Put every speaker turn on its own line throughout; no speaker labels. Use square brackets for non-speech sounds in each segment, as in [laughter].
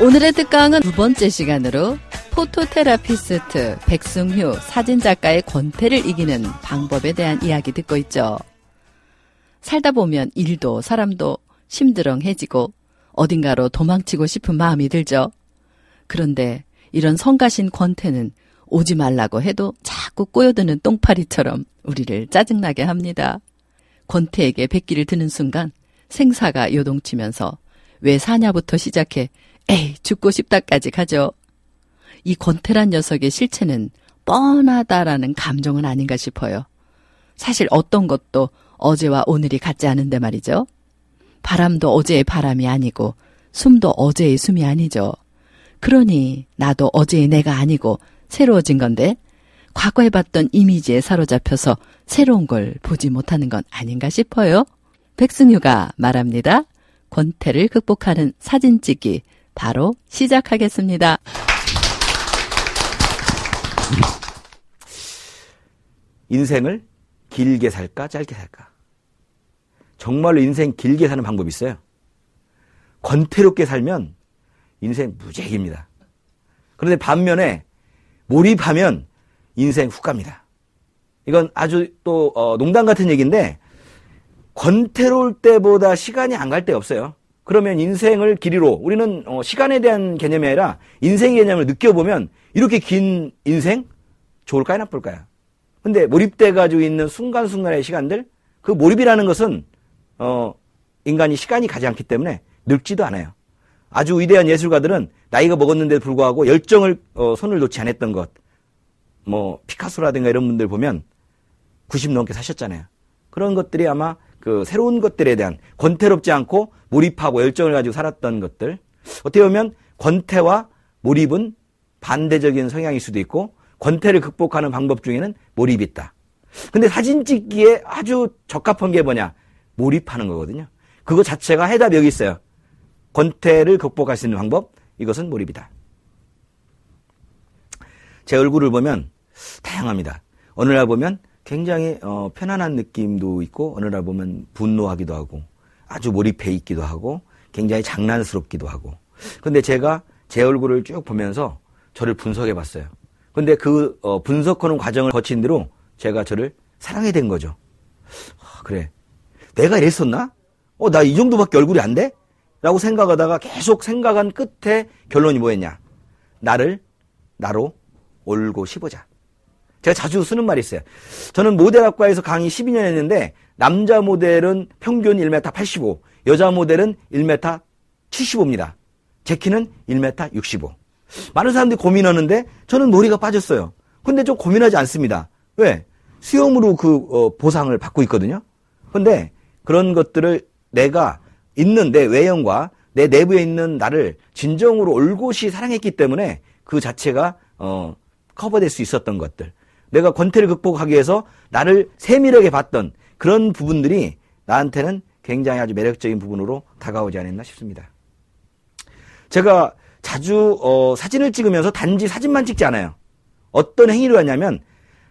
오늘의 특강은 두 번째 시간으로 포토테라피스트 백승휴 사진작가의 권태를 이기는 방법에 대한 이야기 듣고 있죠. 살다 보면 일도 사람도 심드렁해지고 어딘가로 도망치고 싶은 마음이 들죠. 그런데 이런 성가신 권태는 오지 말라고 해도 자꾸 꼬여드는 똥파리처럼 우리를 짜증나게 합니다. 권태에게 백기를 드는 순간 생사가 요동치면서 왜 사냐부터 시작해 에이 죽고 싶다까지 가죠. 이 권태란 녀석의 실체는 뻔하다라는 감정은 아닌가 싶어요. 사실 어떤 것도 어제와 오늘이 같지 않은데 말이죠. 바람도 어제의 바람이 아니고 숨도 어제의 숨이 아니죠. 그러니 나도 어제의 내가 아니고 새로워진 건데 과거에 봤던 이미지에 사로잡혀서 새로운 걸 보지 못하는 건 아닌가 싶어요. 백승유가 말합니다. 권태를 극복하는 사진 찍기 바로 시작하겠습니다.
인생을 길게 살까 짧게 살까? 정말로 인생 길게 사는 방법이 있어요. 권태롭게 살면 인생 무죄입니다. 그런데 반면에 몰입하면 인생 훅 갑니다. 이건 아주 또 어, 농담 같은 얘기인데 권태로울 때보다 시간이 안 갈 때가 없어요. 그러면 인생을 길이로 우리는 어, 시간에 대한 개념이 아니라 인생 개념을 느껴보면 이렇게 긴 인생 좋을까요 나쁠까요? 근데 몰입돼 가지고 있는 순간순간의 시간들 그 몰입이라는 것은 어 인간이 시간이 가지 않기 때문에 늙지도 않아요. 아주 위대한 예술가들은 나이가 먹었는데도 불구하고 열정을 어, 손을 놓지 않았던 것. 뭐 피카소라든가 이런 분들 보면 90 넘게 사셨잖아요. 그런 것들이 아마 그 새로운 것들에 대한 권태롭지 않고 몰입하고 열정을 가지고 살았던 것들. 어떻게 보면 권태와 몰입은 반대적인 성향일 수도 있고 권태를 극복하는 방법 중에는 몰입이 있다. 근데 사진 찍기에 아주 적합한 게 뭐냐? 몰입하는 거거든요. 그거 자체가 해답이 여기 있어요. 권태를 극복할 수 있는 방법, 이것은 몰입이다. 제 얼굴을 보면 다양합니다. 어느 날 보면 굉장히 어, 편안한 느낌도 있고 어느 날 보면 분노하기도 하고 아주 몰입해 있기도 하고 굉장히 장난스럽기도 하고 근데 제가 제 얼굴을 쭉 보면서 저를 분석해 봤어요. 근데 그 어, 분석하는 과정을 거친 대로 제가 저를 사랑해 된 거죠. 아, 그래. 내가 이랬었나? 어, 나 이 정도밖에 얼굴이 안 돼? 라고 생각하다가 계속 생각한 끝에 결론이 뭐였냐? 나를 나로 올고 씹어자. 제가 자주 쓰는 말이 있어요. 저는 모델학과에서 강의 12년 했는데 남자 모델은 평균 1m 85, 여자 모델은 1m 75입니다. 제 키는 1m 65. 많은 사람들이 고민하는데 저는 머리가 빠졌어요. 근데 좀 고민하지 않습니다. 왜? 수염으로 그 어, 보상을 받고 있거든요. 근데 그런 것들을 내가 있는 내 외형과 내 내부에 있는 나를 진정으로 올곧이 사랑했기 때문에 그 자체가 어, 커버될 수 있었던 것들. 내가 권태를 극복하기 위해서 나를 세밀하게 봤던 그런 부분들이 나한테는 굉장히 아주 매력적인 부분으로 다가오지 않았나 싶습니다. 제가 자주 어, 사진을 찍으면서 단지 사진만 찍지 않아요. 어떤 행위를 하냐면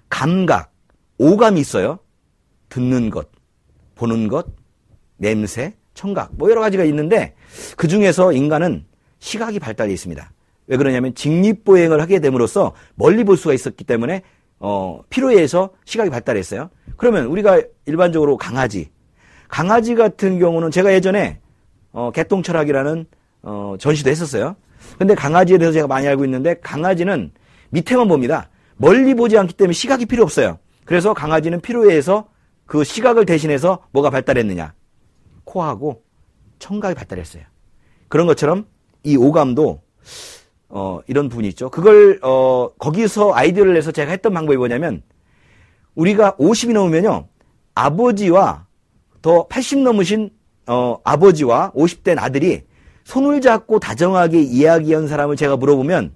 감각, 오감이 있어요. 듣는 것, 보는 것, 냄새, 청각, 뭐 여러 가지가 있는데 그 중에서 인간은 시각이 발달되어 있습니다. 왜 그러냐면 직립보행을 하게 됨으로써 멀리 볼 수가 있었기 때문에 어, 의해서 시각이 발달했어요. 그러면 우리가 일반적으로 강아지, 강아지 같은 경우는 제가 예전에 어, 개똥철학이라는 어, 전시도 했었어요. 근데 강아지에 대해서 제가 많이 알고 있는데 강아지는 밑에만 봅니다. 멀리 보지 않기 때문에 시각이 필요 없어요. 그래서 강아지는 의해서 그 시각을 대신해서 뭐가 발달했느냐? 코하고 청각이 발달했어요. 그런 것처럼 이 오감도 어, 이런 부분이 있죠. 그걸 어, 거기서 아이디어를 내서 제가 했던 방법이 뭐냐면 우리가 50이 넘으면요. 아버지와 더 80 넘으신 어, 아버지와 50대 아들이 손을 잡고 다정하게 이야기한 사람을 제가 물어보면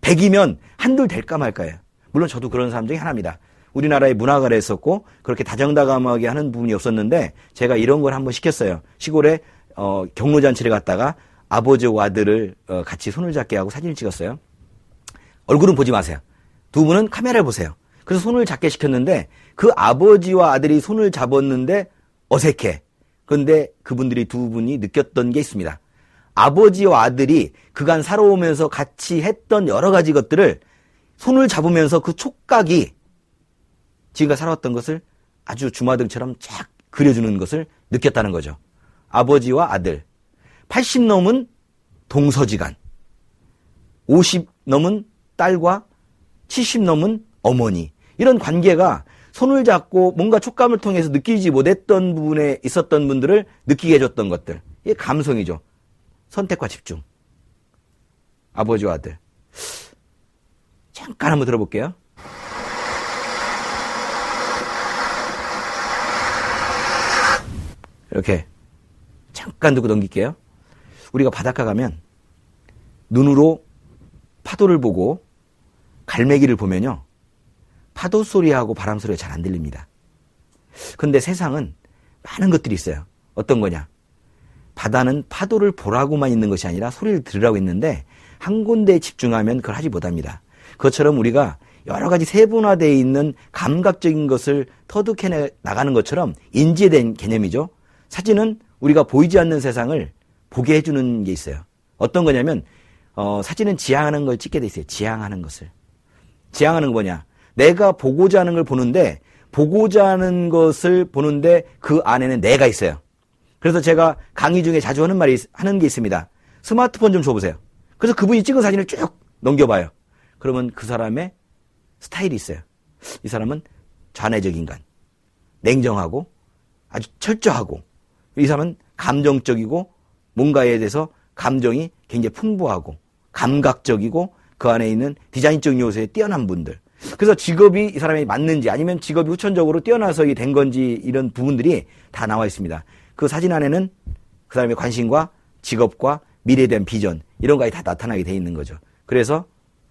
100이면 한둘 될까 말까요. 물론 저도 그런 사람 중에 하나입니다. 우리나라에 문화가를 했었고 그렇게 다정다감하게 하는 부분이 없었는데 제가 이런 걸 한번 시켰어요. 시골에 어, 경로잔치를 갔다가 아버지와 아들을 어, 같이 손을 잡게 하고 사진을 찍었어요. 얼굴은 보지 마세요. 두 분은 카메라를 보세요. 그래서 손을 잡게 시켰는데 그 아버지와 아들이 손을 잡았는데 어색해. 그런데 그분들이 두 분이 느꼈던 게 있습니다. 아버지와 아들이 그간 살아오면서 같이 했던 여러 가지 것들을 손을 잡으면서 그 촉각이 지금까지 살아왔던 것을 아주 주마등처럼 쫙 그려주는 것을 느꼈다는 거죠. 아버지와 아들. 80 넘은 동서지간. 50 넘은 딸과 70 넘은 어머니. 이런 관계가 손을 잡고 뭔가 촉감을 통해서 느끼지 못했던 부분에 있었던 분들을 느끼게 해줬던 것들. 이게 감성이죠. 선택과 집중. 아버지와 아들. 잠깐 한번 들어볼게요. 이렇게 잠깐 듣고 넘길게요. 우리가 바닷가 가면 눈으로 파도를 보고 갈매기를 보면요. 파도 소리하고 바람 소리가 잘 안 들립니다. 근데 세상은 많은 것들이 있어요. 어떤 거냐? 바다는 파도를 보라고만 있는 것이 아니라 소리를 들으라고 있는데 한 군데에 집중하면 그걸 하지 못합니다. 그것처럼 우리가 여러 가지 세분화되어 있는 감각적인 것을 터득해 나가는 것처럼 인지된 개념이죠. 사진은 우리가 보이지 않는 세상을 보게 해주는 게 있어요. 어떤 거냐면 어, 사진은 지향하는 걸 찍게 돼 있어요. 지향하는 것을. 지향하는 거 뭐냐? 내가 보고자 하는 걸 보는데 보고자 하는 것을 보는데 그 안에는 내가 있어요. 그래서 제가 강의 중에 자주 하는 말이 하는 게 있습니다. 스마트폰 좀 줘보세요. 그래서 그분이 찍은 사진을 쭉 넘겨봐요. 그러면 그 사람의 스타일이 있어요. 이 사람은 좌뇌적 인간, 냉정하고 아주 철저하고 이 사람은 감정적이고 뭔가에 대해서 감정이 굉장히 풍부하고 감각적이고 그 안에 있는 디자인적 요소에 뛰어난 분들. 그래서 직업이 이 사람이 맞는지 아니면 직업이 후천적으로 뛰어나서 된 건지 이런 부분들이 다 나와 있습니다. 그 사진 안에는 그 사람의 관심과 직업과 미래에 대한 비전 이런 것이 다 나타나게 돼 있는 거죠. 그래서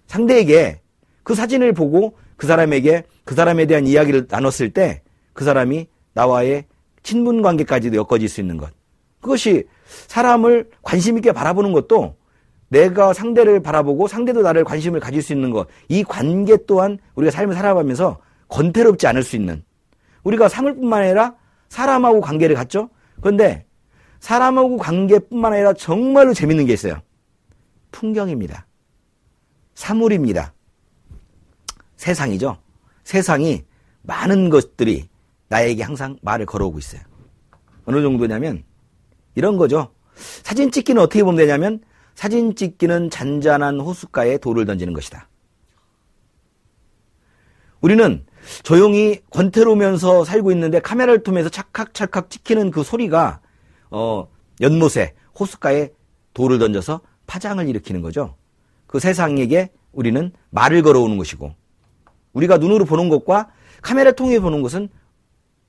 상대에게 그 사진을 보고 그 사람에게 그 사람에 대한 이야기를 나눴을 때 그 사람이 나와의 친분 관계까지도 엮어질 수 있는 것. 그것이 사람을 관심 있게 바라보는 것도 내가 상대를 바라보고 상대도 나를 관심을 가질 수 있는 것. 이 관계 또한 우리가 삶을 살아가면서 건태롭지 않을 수 있는. 우리가 사물뿐만 아니라 사람하고 관계를 갖죠? 그런데 사람하고 관계뿐만 아니라 정말로 재밌는 게 있어요. 풍경입니다. 사물입니다. 세상이죠. 세상이 많은 것들이 나에게 항상 말을 걸어오고 있어요. 어느 정도냐면 이런 거죠. 사진 찍기는 어떻게 보면 되냐면 사진 찍기는 잔잔한 호숫가에 돌을 던지는 것이다. 우리는 조용히 권태로우면서 살고 있는데 카메라를 통해서 찰칵찰칵 찍히는 그 소리가 어, 연못에 호숫가에 돌을 던져서 파장을 일으키는 거죠. 그 세상에게 우리는 말을 걸어오는 것이고 우리가 눈으로 보는 것과 카메라 통해 보는 것은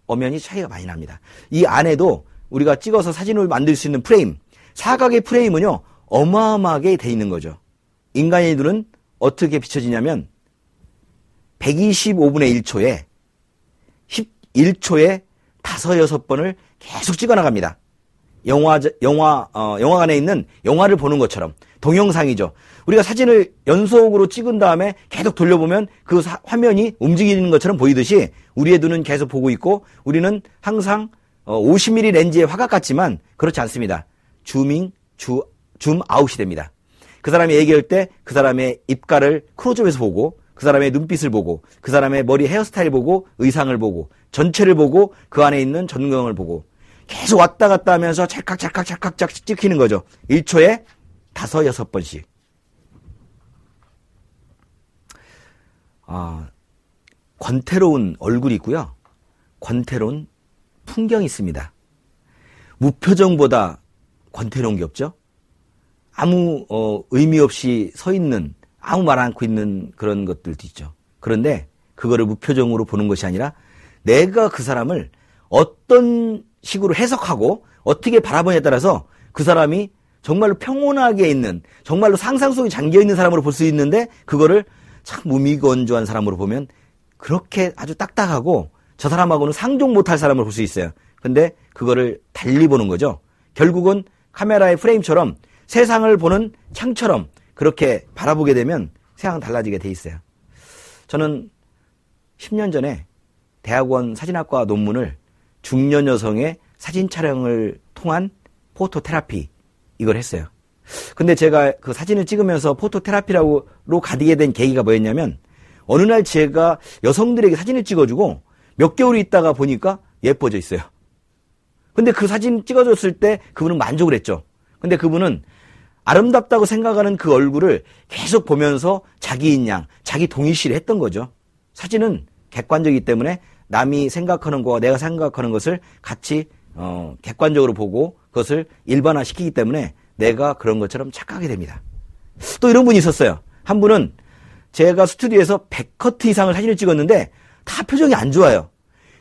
엄연히 차이가 많이 납니다. 이 안에도 우리가 찍어서 사진을 만들 수 있는 프레임, 사각의 프레임은요 어마어마하게 돼 있는 거죠. 인간의 눈은 어떻게 비춰지냐면 125분의 1초에 11초에 5, 6번을 계속 찍어 나갑니다. 영화, 영화, 어, 영화관에 있는 영화를 보는 것처럼 동영상이죠. 우리가 사진을 연속으로 찍은 다음에 계속 돌려보면 그 사, 화면이 움직이는 것처럼 보이듯이 우리의 눈은 계속 보고 있고 우리는 항상 어, 50mm 렌즈의 화각 같지만 그렇지 않습니다. 줌잉, 주, 줌 아웃이 됩니다. 그 사람이 얘기할 때 그 사람의 입가를 크로즈업에서 보고 그 사람의 눈빛을 보고 그 사람의 머리 헤어스타일 보고 의상을 보고 전체를 보고 그 안에 있는 전경을 보고 계속 왔다 갔다 하면서 찰칵 찰칵 찰칵 찍히는 거죠. 1초에 다섯 여섯 번씩. 아, 권태로운 얼굴이 있고요. 권태로운 풍경이 있습니다. 무표정보다 권태로운 게 없죠? 아무 어, 의미 없이 서 있는 아무 말 않고 있는 그런 것들도 있죠. 그런데 그거를 무표정으로 보는 것이 아니라 내가 그 사람을 어떤 식으로 해석하고 어떻게 바라보냐에 따라서 그 사람이 정말로 평온하게 있는 정말로 상상 속에 잠겨 있는 사람으로 볼 수 있는데 그거를 참 무미건조한 사람으로 보면 그렇게 아주 딱딱하고 저 사람하고는 상종 못할 사람으로 볼수 있어요. 근데 그거를 달리 보는 거죠. 결국은 카메라의 프레임처럼 세상을 보는 창처럼 그렇게 바라보게 되면 세상은 달라지게 돼 있어요. 저는 10년 전에 대학원 사진학과 논문을 중년 여성의 사진 촬영을 통한 포토 테라피 이걸 했어요. 근데 제가 그 사진을 찍으면서 포토 테라피라고 가디게 된 계기가 뭐였냐면 어느 날 제가 여성들에게 사진을 찍어주고 몇 개월 있다가 보니까 예뻐져 있어요. 근데 그 사진 찍어줬을 때 그분은 만족을 했죠. 근데 그분은 아름답다고 생각하는 그 얼굴을 계속 보면서 자기인 양, 자기 동의시를 했던 거죠. 사진은 객관적이기 때문에 남이 생각하는 거와 내가 생각하는 것을 같이 어, 객관적으로 보고 그것을 일반화시키기 때문에 내가 그런 것처럼 착각하게 됩니다. 또 이런 분이 있었어요. 한 분은 제가 스튜디오에서 100커트 이상을 사진을 찍었는데 다 표정이 안 좋아요.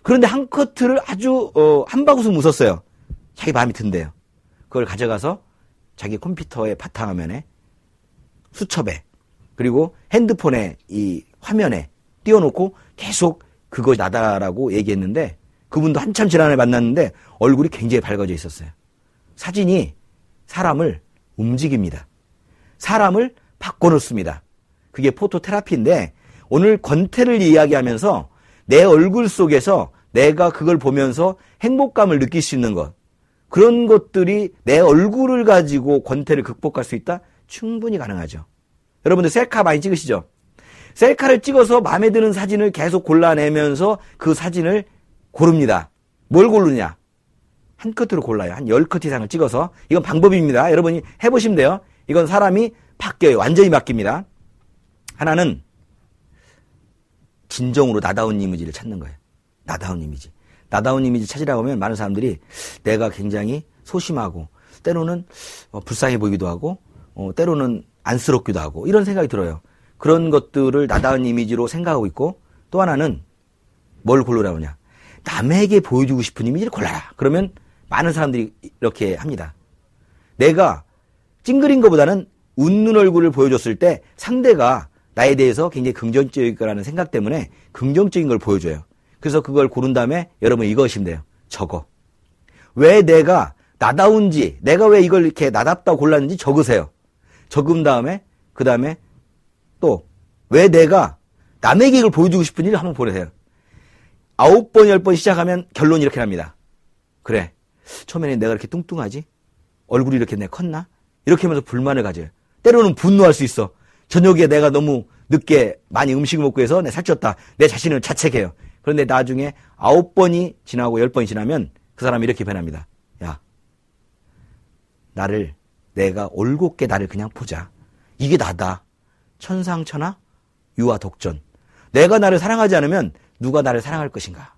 그런데 한 커트를 아주 어, 한 바구음 웃었어요. 자기 마음이 든대요. 그걸 가져가서 자기 컴퓨터의 바탕화면에 수첩에 그리고 핸드폰에 이 화면에 띄워놓고 계속 그거 나다라고 얘기했는데 그분도 한참 지난해 만났는데 얼굴이 굉장히 밝아져 있었어요. 사진이 사람을 움직입니다. 사람을 바꿔놓습니다. 그게 포토테라피인데 오늘 권태를 이야기하면서 내 얼굴 속에서 내가 그걸 보면서 행복감을 느낄 수 있는 것. 그런 것들이 내 얼굴을 가지고 권태를 극복할 수 있다? 충분히 가능하죠. 여러분들 셀카 많이 찍으시죠? 셀카를 찍어서 마음에 드는 사진을 계속 골라내면서 그 사진을 고릅니다. 뭘 고르냐? 한 컷으로 골라요. 한열컷 이상을 찍어서. 이건 방법입니다. 여러분이 해보시면 돼요. 이건 사람이 바뀌어요. 완전히 바뀝니다. 하나는 진정으로 나다운 이미지를 찾는 거예요. 나다운 이미지. 나다운 이미지 찾으라고 하면 많은 사람들이 내가 굉장히 소심하고 때로는 어, 불쌍해 보이기도 하고 어, 때로는 안쓰럽기도 하고 이런 생각이 들어요. 그런 것들을 나다운 이미지로 생각하고 있고 또 하나는 뭘 고르라고 하냐. 남에게 보여주고 싶은 이미지를 골라라. 그러면 많은 사람들이 이렇게 합니다. 내가 찡그린 것보다는 웃는 얼굴을 보여줬을 때 상대가 나에 대해서 굉장히 긍정적일 거라는 생각 때문에 긍정적인 걸 보여줘요. 그래서 그걸 고른 다음에 여러분 이것이면 돼요. 적어. 왜 내가 나다운지, 내가 왜 이걸 이렇게 나답다고 골랐는지 적으세요. 적은 다음에, 그 다음에 또, 왜 내가 남에게 이걸 보여주고 싶은지를 한번 보내세요. 아홉 번, 열 번 시작하면 결론이 이렇게 납니다. 그래. 처음에는 내가 이렇게 뚱뚱하지? 얼굴이 이렇게 내 컸나? 이렇게 하면서 불만을 가져요. 때로는 분노할 수 있어. 저녁에 내가 너무 늦게 많이 음식을 먹고 해서 내 살쪘다. 내 자신을 자책해요. 그런데 나중에 아홉 번이 지나고 열 번이 지나면 그 사람이 이렇게 변합니다. 야, 나를, 내가 올곧게 나를 그냥 보자. 이게 나다. 천상천하, 유아 독전. 내가 나를 사랑하지 않으면 누가 나를 사랑할 것인가.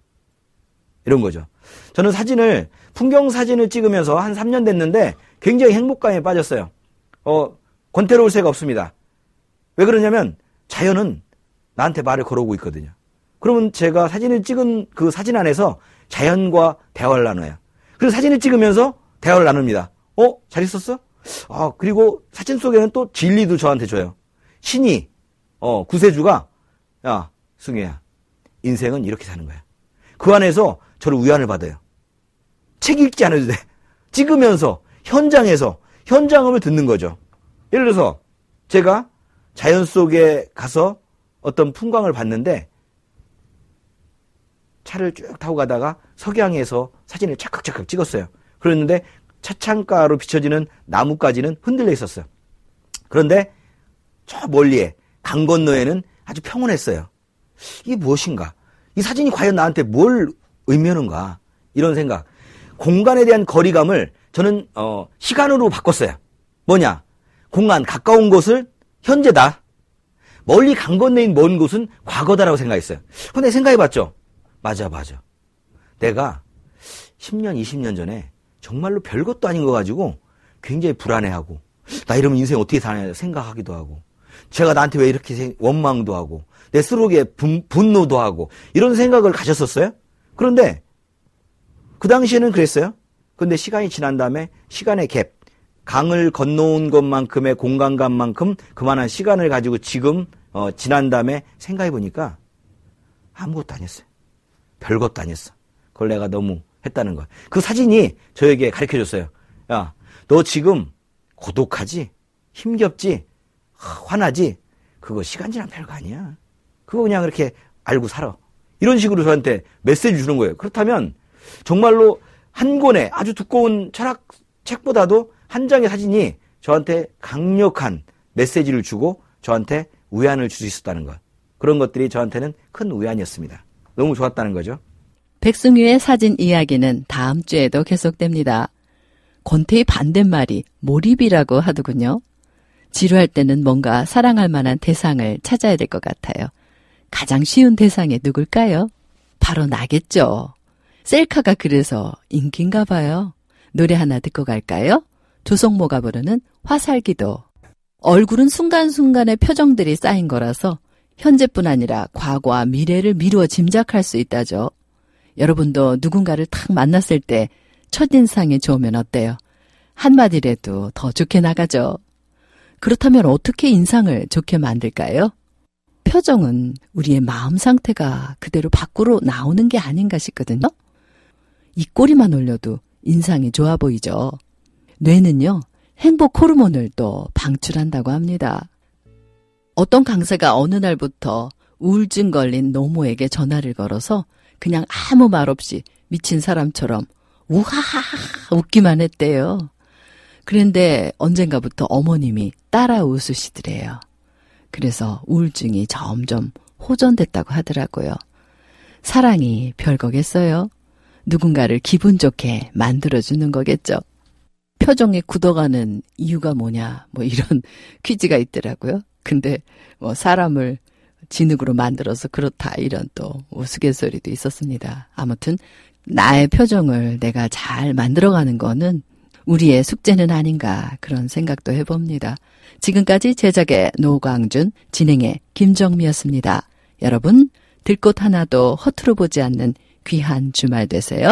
이런 거죠. 저는 사진을, 풍경 사진을 찍으면서 한 3년 됐는데 굉장히 행복감에 빠졌어요. 어, 권태로울 새가 없습니다. 왜 그러냐면 자연은 나한테 말을 걸어오고 있거든요. 그러면 제가 사진을 찍은 그 사진 안에서 자연과 대화를 나눠요. 그리고 사진을 찍으면서 대화를 나눕니다. 어? 잘 있었어? 아, 그리고 사진 속에는 또 진리도 저한테 줘요. 신이, 어, 구세주가, 야, 승혜야, 인생은 이렇게 사는 거야. 그 안에서 저를 위안을 받아요. 책 읽지 않아도 돼. [laughs] 찍으면서, 현장에서, 현장음을 듣는 거죠. 예를 들어서, 제가 자연 속에 가서 어떤 풍광을 봤는데 차를 쭉 타고 가다가 석양에서 사진을 착각착각 찍었어요. 그랬는데 차창가로 비춰지는 나무까지는 흔들려 있었어요. 그런데 저 멀리에 강 건너에는 아주 평온했어요. 이게 무엇인가? 이 사진이 과연 나한테 뭘 의미하는가? 이런 생각. 공간에 대한 거리감을 저는 어, 시간으로 바꿨어요. 뭐냐? 공간 가까운 곳을 현재다. 멀리 강 건너인 먼 곳은 과거다라고 생각했어요. 근데 생각해봤죠. 맞아, 맞아. 내가 10년, 20년 전에 정말로 별것도 아닌 거 가지고 굉장히 불안해하고 나 이러면 인생 어떻게 사냐 생각하기도 하고 제가 나한테 왜 이렇게 원망도 하고 내 스스로에 분, 분노도 하고 이런 생각을 가졌었어요. 그런데 그 당시에는 그랬어요. 근데 시간이 지난 다음에 시간의 갭, 강을 건너온 것만큼의 공간감만큼 그만한 시간을 가지고 지금 어, 지난 다음에 생각해 보니까 아무것도 아니었어요. 별것도 아니었어. 그걸 내가 너무 했다는 거. 그 사진이 저에게 가르쳐 줬어요. 야, 너 지금 고독하지? 힘겹지? 화나지? 그거 시간 지난 별거 아니야. 그거 그냥 그렇게 알고 살아. 이런 식으로 저한테 메시지 주는 거예요. 그렇다면 정말로 한 권의 아주 두꺼운 철학 책보다도 한 장의 사진이 저한테 강력한 메시지를 주고 저한테 우연을 줄 수 있었다는 것. 그런 것들이 저한테는 큰 우연이었습니다. 너무 좋았다는 거죠.
백승유의 사진 이야기는 다음 주에도 계속됩니다. 권태의 반대말이 몰입이라고 하더군요. 지루할 때는 뭔가 사랑할 만한 대상을 찾아야 될 것 같아요. 가장 쉬운 대상이 누굴까요? 바로 나겠죠. 셀카가 그래서 인기인가 봐요. 노래 하나 듣고 갈까요? 조성모가 부르는 화살기도. 얼굴은 순간순간의 표정들이 쌓인 거라서 현재뿐 아니라 과거와 미래를 미루어 짐작할 수 있다죠. 여러분도 누군가를 탁 만났을 때 첫인상이 좋으면 어때요? 한마디라도 더 좋게 나가죠. 그렇다면 어떻게 인상을 좋게 만들까요? 표정은 우리의 마음 상태가 그대로 밖으로 나오는 게 아닌가 싶거든요. 입꼬리만 올려도 인상이 좋아 보이죠. 뇌는요, 행복 호르몬을 또 방출한다고 합니다. 어떤 강사가 어느 날부터 우울증 걸린 노모에게 전화를 걸어서 그냥 아무 말 없이 미친 사람처럼 우하하하 웃기만 했대요. 그런데 언젠가부터 어머님이 따라 웃으시더래요. 그래서 우울증이 점점 호전됐다고 하더라고요. 사랑이 별거겠어요? 누군가를 기분 좋게 만들어주는 거겠죠. 표정이 굳어가는 이유가 뭐냐, 뭐 이런 [laughs] 퀴즈가 있더라고요. 근데 뭐 사람을 진흙으로 만들어서 그렇다 이런 또 우스갯소리도 있었습니다. 아무튼 나의 표정을 내가 잘 만들어가는 거는 우리의 숙제는 아닌가 그런 생각도 해봅니다. 지금까지 제작의 노광준, 진행의 김정미였습니다. 여러분, 들꽃 하나도 허투루 보지 않는 귀한 주말 되세요.